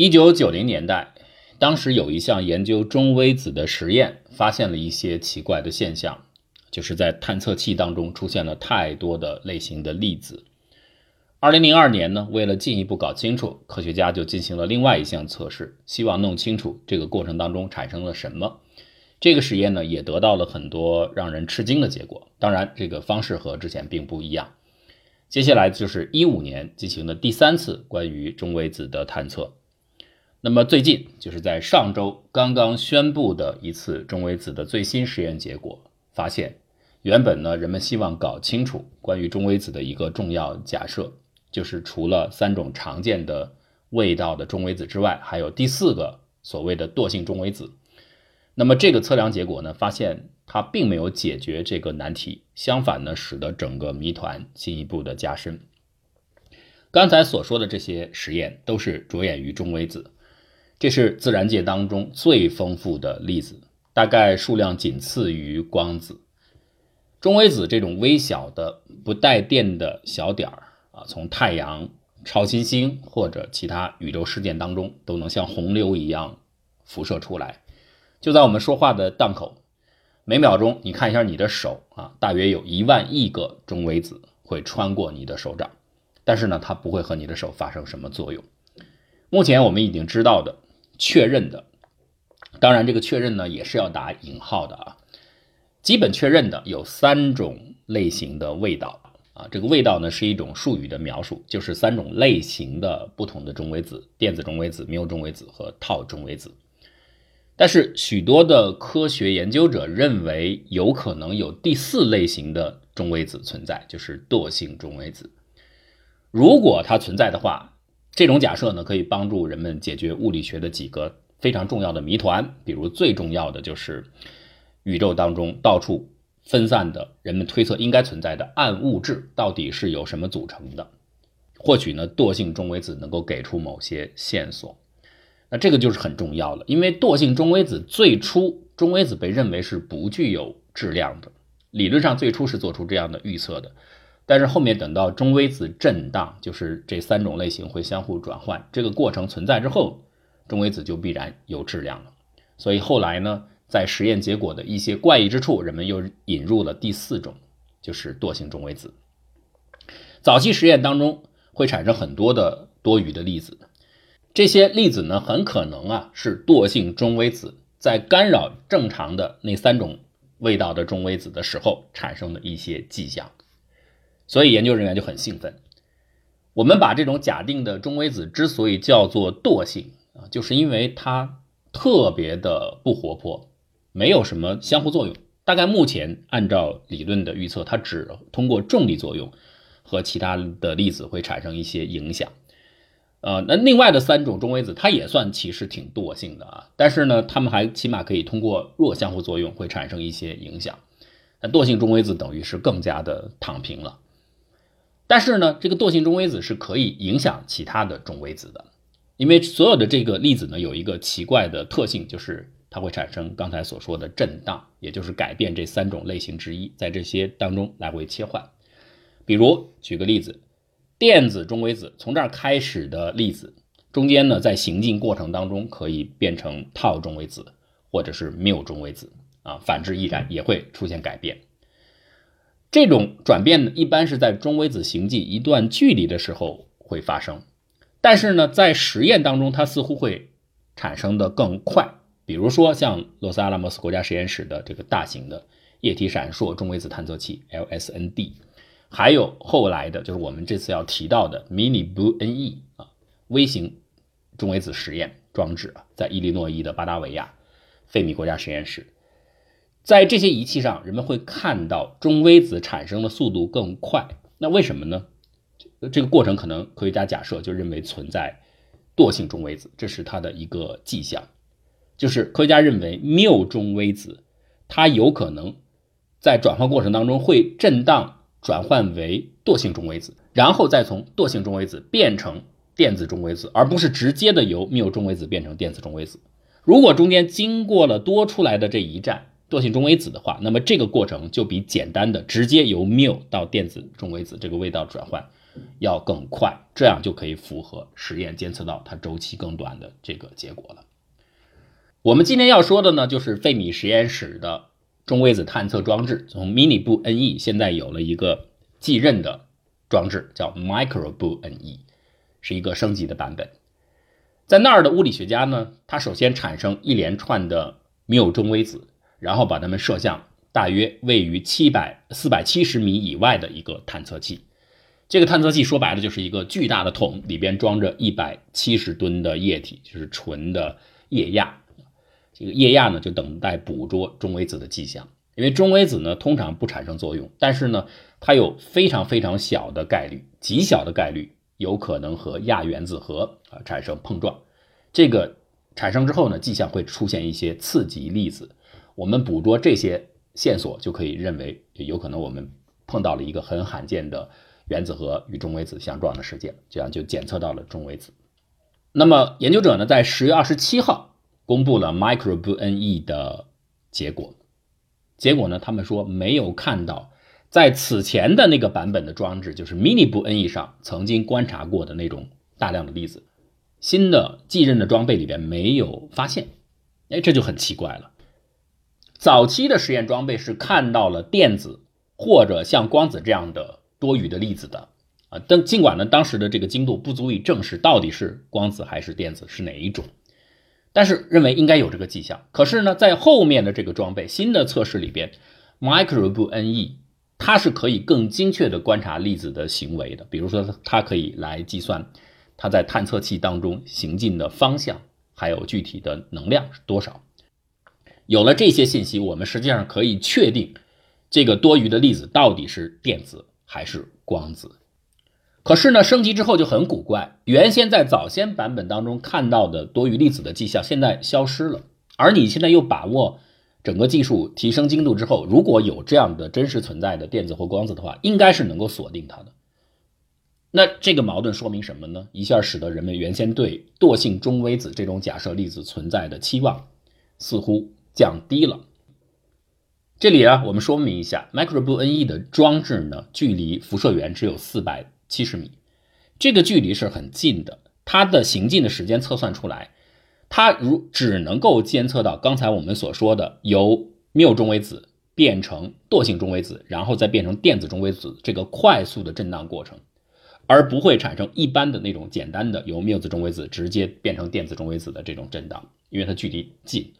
一九九零年代，当时有一项研究中微子的实验，发现了一些奇怪的现象，就是在探测器当中出现了太多的类型的粒子。二零零二年呢，为了进一步搞清楚，科学家就进行了另外一项测试，希望弄清楚这个过程当中产生了什么。这个实验呢，也得到了很多让人吃惊的结果。当然，这个方式和之前并不一样。接下来就是一五年进行的第三次关于中微子的探测。那么最近就是在上周刚刚宣布的一次中微子的最新实验结果，发现原本呢人们希望搞清楚关于中微子的一个重要假设，就是除了三种常见的味道的中微子之外，还有第四个所谓的惰性中微子。那么这个测量结果呢，发现它并没有解决这个难题，相反呢，使得整个谜团进一步的加深。刚才所说的这些实验都是着眼于中微子。这是自然界当中最丰富的粒子，大概数量仅次于光子。中微子这种微小的不带电的小点儿啊，从太阳、超新星或者其他宇宙事件当中都能像洪流一样辐射出来。就在我们说话的档口，每秒钟你看一下你的手啊，大约有一万亿个中微子会穿过你的手掌，但是呢，它不会和你的手发生什么作用。目前我们已经知道的。确认的，当然这个确认呢也是要打引号的啊。基本确认的有三种类型的味道啊，这个味道呢是一种术语的描述，就是三种类型的不同的中微子：电子中微子、缪中微子和套中微子。但是许多的科学研究者认为有可能有第四类型的中微子存在，就是惰性中微子。如果它存在的话，这种假设呢，可以帮助人们解决物理学的几个非常重要的谜团，比如最重要的就是宇宙当中到处分散的人们推测应该存在的暗物质到底是由什么组成的？或许呢，惰性中微子能够给出某些线索。那这个就是很重要了，因为惰性中微子最初中微子被认为是不具有质量的，理论上最初是做出这样的预测的。但是后面等到中微子震荡，就是这三种类型会相互转换，这个过程存在之后，中微子就必然有质量了。所以后来呢，在实验结果的一些怪异之处，人们又引入了第四种，就是惰性中微子。早期实验当中会产生很多的多余的粒子，这些粒子呢，很可能啊是惰性中微子在干扰正常的那三种味道的中微子的时候产生的一些迹象。所以研究人员就很兴奋。我们把这种假定的中微子之所以叫做惰性啊，就是因为它特别的不活泼，没有什么相互作用。大概目前按照理论的预测，它只通过重力作用和其他的粒子会产生一些影响。呃，那另外的三种中微子，它也算其实挺惰性的啊，但是呢，它们还起码可以通过弱相互作用会产生一些影响。那惰性中微子等于是更加的躺平了。但是呢，这个惰性中微子是可以影响其他的中微子的，因为所有的这个粒子呢有一个奇怪的特性，就是它会产生刚才所说的震荡，也就是改变这三种类型之一，在这些当中来回切换。比如举个例子，电子中微子从这儿开始的粒子，中间呢在行进过程当中可以变成套中微子或者是缪中微子啊，反之亦然，也会出现改变。这种转变呢，一般是在中微子行进一段距离的时候会发生，但是呢，在实验当中，它似乎会产生的更快。比如说，像洛斯阿拉莫斯国家实验室的这个大型的液体闪烁中微子探测器 LSND，还有后来的就是我们这次要提到的 Mini BuNE 啊微型中微子实验装置啊，在伊利诺伊的巴达维亚费米国家实验室。在这些仪器上，人们会看到中微子产生的速度更快。那为什么呢？这个过程可能科学家假设就认为存在惰性中微子，这是它的一个迹象。就是科学家认为缪中微子它有可能在转换过程当中会震荡转换为惰性中微子，然后再从惰性中微子变成电子中微子，而不是直接的由缪中微子变成电子中微子。如果中间经过了多出来的这一站。惰性中微子的话，那么这个过程就比简单的直接由缪到电子中微子这个味道转换要更快，这样就可以符合实验监测到它周期更短的这个结果了。我们今天要说的呢，就是费米实验室的中微子探测装置，从 mini 步 NE 现在有了一个继任的装置，叫 Micro Bo Ne，是一个升级的版本。在那儿的物理学家呢，他首先产生一连串的缪中微子，然后把它们射向大约位于七百四百七十米以外的一个探测器。这个探测器说白了就是一个巨大的桶，里边装着一百七十吨的液体，就是纯的液压。这个液压呢，就等待捕捉中微子的迹象。因为中微子呢通常不产生作用，但是呢，它有非常非常小的概率，极小的概率有可能和亚原子核啊产生碰撞。这个产生之后呢，迹象会出现一些次级粒子。我们捕捉这些线索，就可以认为有可能我们碰到了一个很罕见的。原子核与中微子相撞的事件，这样就检测到了中微子。那么研究者呢，在十月二十七号公布了 micro b n e 的结果。结果呢，他们说没有看到在此前的那个版本的装置，就是 mini b n e 上曾经观察过的那种大量的粒子。新的继任的装备里边没有发现，哎，这就很奇怪了。早期的实验装备是看到了电子或者像光子这样的。多余的粒子的啊，但尽管呢，当时的这个精度不足以证实到底是光子还是电子是哪一种，但是认为应该有这个迹象。可是呢，在后面的这个装备新的测试里边，micro b NE 它是可以更精确的观察粒子的行为的，比如说它可以来计算它在探测器当中行进的方向，还有具体的能量是多少。有了这些信息，我们实际上可以确定这个多余的粒子到底是电子。还是光子，可是呢，升级之后就很古怪。原先在早先版本当中看到的多余粒子的迹象，现在消失了。而你现在又把握整个技术提升精度之后，如果有这样的真实存在的电子或光子的话，应该是能够锁定它的。那这个矛盾说明什么呢？一下使得人们原先对惰性中微子这种假设粒子存在的期望似乎降低了。这里啊，我们说明一下，micro b NE 的装置呢，距离辐射源只有四百七十米，这个距离是很近的。它的行进的时间测算出来，它如只能够监测到刚才我们所说的由缪中微子变成惰性中微子，然后再变成电子中微子这个快速的震荡过程，而不会产生一般的那种简单的由缪子中微子直接变成电子中微子的这种震荡，因为它距离近。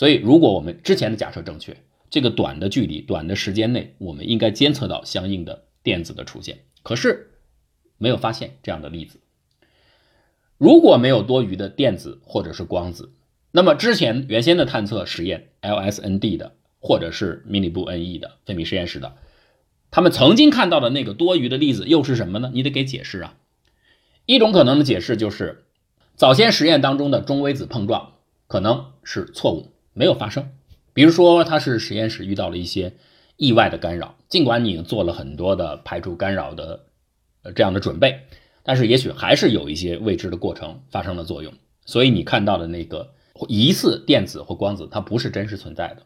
所以，如果我们之前的假设正确，这个短的距离、短的时间内，我们应该监测到相应的电子的出现，可是没有发现这样的粒子。如果没有多余的电子或者是光子，那么之前原先的探测实验 LSND 的或者是 mini 步 NE 的费米实验室的，他们曾经看到的那个多余的粒子又是什么呢？你得给解释啊。一种可能的解释就是早先实验当中的中微子碰撞可能是错误，没有发生。比如说，它是实验室遇到了一些意外的干扰，尽管你做了很多的排除干扰的呃这样的准备，但是也许还是有一些未知的过程发生了作用。所以你看到的那个疑似电子或光子，它不是真实存在的。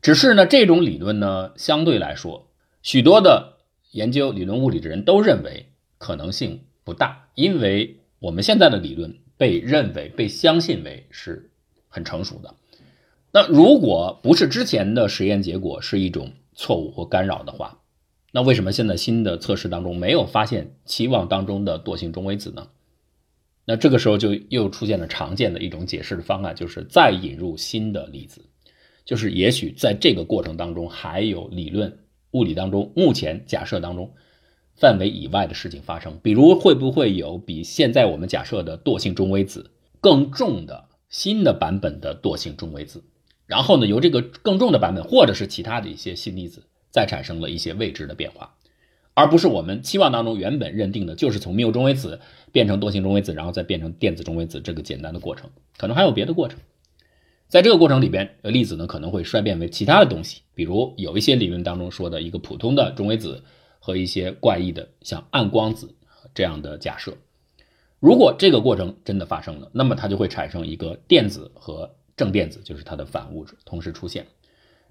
只是呢，这种理论呢，相对来说，许多的研究理论物理的人都认为可能性不大，因为我们现在的理论被认为被相信为是很成熟的。那如果不是之前的实验结果是一种错误或干扰的话，那为什么现在新的测试当中没有发现期望当中的惰性中微子呢？那这个时候就又出现了常见的一种解释的方案，就是再引入新的粒子，就是也许在这个过程当中还有理论物理当中目前假设当中范围以外的事情发生，比如会不会有比现在我们假设的惰性中微子更重的新的版本的惰性中微子？然后呢，由这个更重的版本，或者是其他的一些新粒子，再产生了一些未知的变化，而不是我们期望当中原本认定的，就是从缪中微子变成惰性中微子，然后再变成电子中微子这个简单的过程，可能还有别的过程。在这个过程里边，粒子呢可能会衰变为其他的东西，比如有一些理论当中说的一个普通的中微子和一些怪异的像暗光子这样的假设。如果这个过程真的发生了，那么它就会产生一个电子和。正电子就是它的反物质同时出现，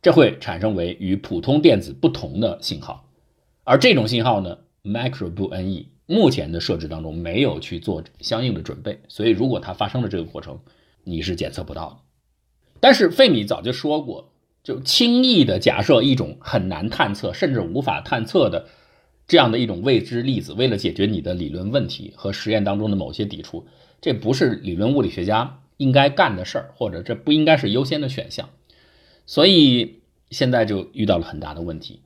这会产生为与普通电子不同的信号，而这种信号呢，micro 不 NE 目前的设置当中没有去做相应的准备，所以如果它发生了这个过程，你是检测不到的。但是费米早就说过，就轻易的假设一种很难探测甚至无法探测的这样的一种未知粒子，为了解决你的理论问题和实验当中的某些抵触，这不是理论物理学家应该干的事儿，或者这不应该是优先的选项。所以现在就遇到了很大的问题。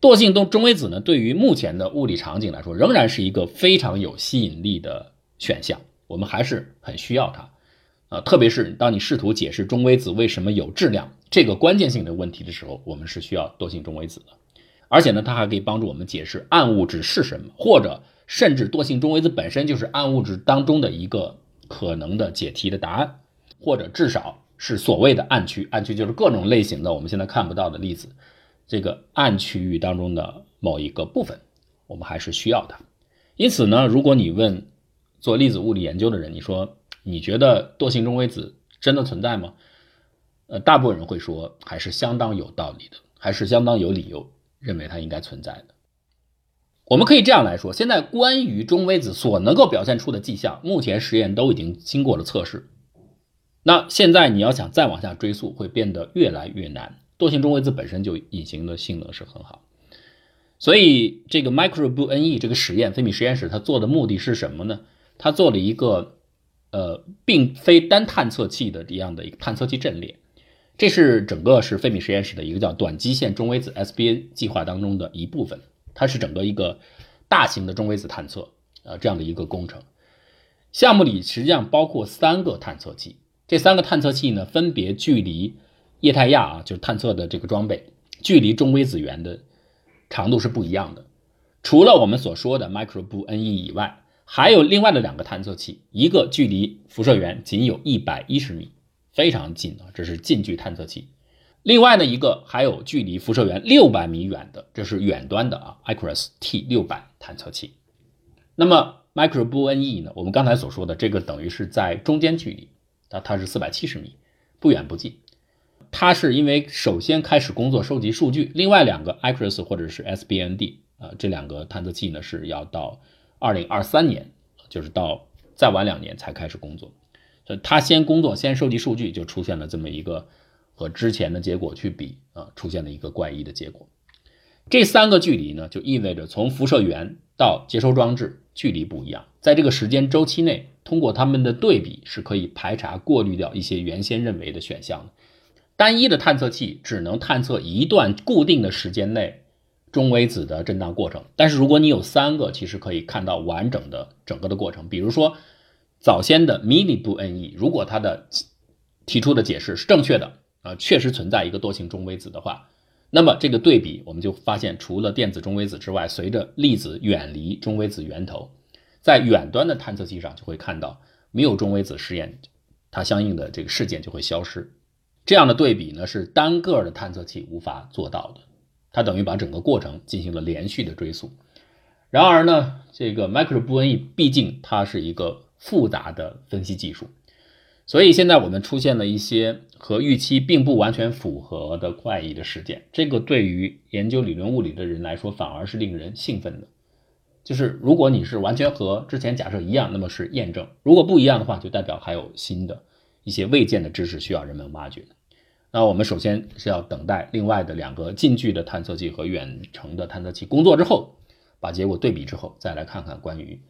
惰性中中微子呢，对于目前的物理场景来说，仍然是一个非常有吸引力的选项。我们还是很需要它，啊，特别是当你试图解释中微子为什么有质量这个关键性的问题的时候，我们是需要惰性中微子的。而且呢，它还可以帮助我们解释暗物质是什么，或者甚至惰性中微子本身就是暗物质当中的一个可能的解题的答案，或者至少是所谓的暗区。暗区就是各种类型的我们现在看不到的粒子。这个暗区域当中的某一个部分，我们还是需要它。因此呢，如果你问做粒子物理研究的人，你说你觉得惰性中微子真的存在吗？呃，大部分人会说还是相当有道理的，还是相当有理由认为它应该存在的。我们可以这样来说，现在关于中微子所能够表现出的迹象，目前实验都已经经过了测试。那现在你要想再往下追溯，会变得越来越难。惰性中微子本身就隐形的性能是很好，所以这个 micro b o NE 这个实验，费米实验室它做的目的是什么呢？它做了一个呃，并非单探测器的这样的一个探测器阵列，这是整个是费米实验室的一个叫短基线中微子 SBN 计划当中的一部分，它是整个一个大型的中微子探测呃这样的一个工程。项目里实际上包括三个探测器，这三个探测器呢分别距离。液态亚啊，就是探测的这个装备，距离中微子源的长度是不一样的。除了我们所说的 micro b NE 以外，还有另外的两个探测器，一个距离辐射源仅有一百一十米，非常近啊，这是近距探测器。另外呢，一个还有距离辐射源六百米远的，这是远端的啊，ICRIS T 六百探测器。那么 micro b NE 呢，我们刚才所说的这个等于是在中间距离，它它是四百七十米，不远不近。它是因为首先开始工作收集数据，另外两个 ICRIS 或者是 SBND 啊，这两个探测器呢是要到二零二三年，就是到再晚两年才开始工作。所以它先工作，先收集数据，就出现了这么一个和之前的结果去比啊，出现了一个怪异的结果。这三个距离呢，就意味着从辐射源到接收装置距离不一样，在这个时间周期内，通过它们的对比是可以排查、过滤掉一些原先认为的选项的。单一的探测器只能探测一段固定的时间内中微子的震荡过程，但是如果你有三个，其实可以看到完整的整个的过程。比如说早先的 mini 不 NE，如果它的提出的解释是正确的啊，确实存在一个多性中微子的话，那么这个对比我们就发现，除了电子中微子之外，随着粒子远离中微子源头，在远端的探测器上就会看到没有中微子试验，它相应的这个事件就会消失。这样的对比呢，是单个的探测器无法做到的。它等于把整个过程进行了连续的追溯。然而呢，这个 micro 波恩 E 毕竟它是一个复杂的分析技术，所以现在我们出现了一些和预期并不完全符合的怪异的事件。这个对于研究理论物理的人来说，反而是令人兴奋的。就是如果你是完全和之前假设一样，那么是验证；如果不一样的话，就代表还有新的。一些未见的知识需要人们挖掘。那我们首先是要等待另外的两个近距的探测器和远程的探测器工作之后，把结果对比之后，再来看看关于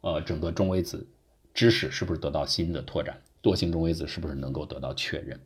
呃整个中微子知识是不是得到新的拓展，惰性中微子是不是能够得到确认。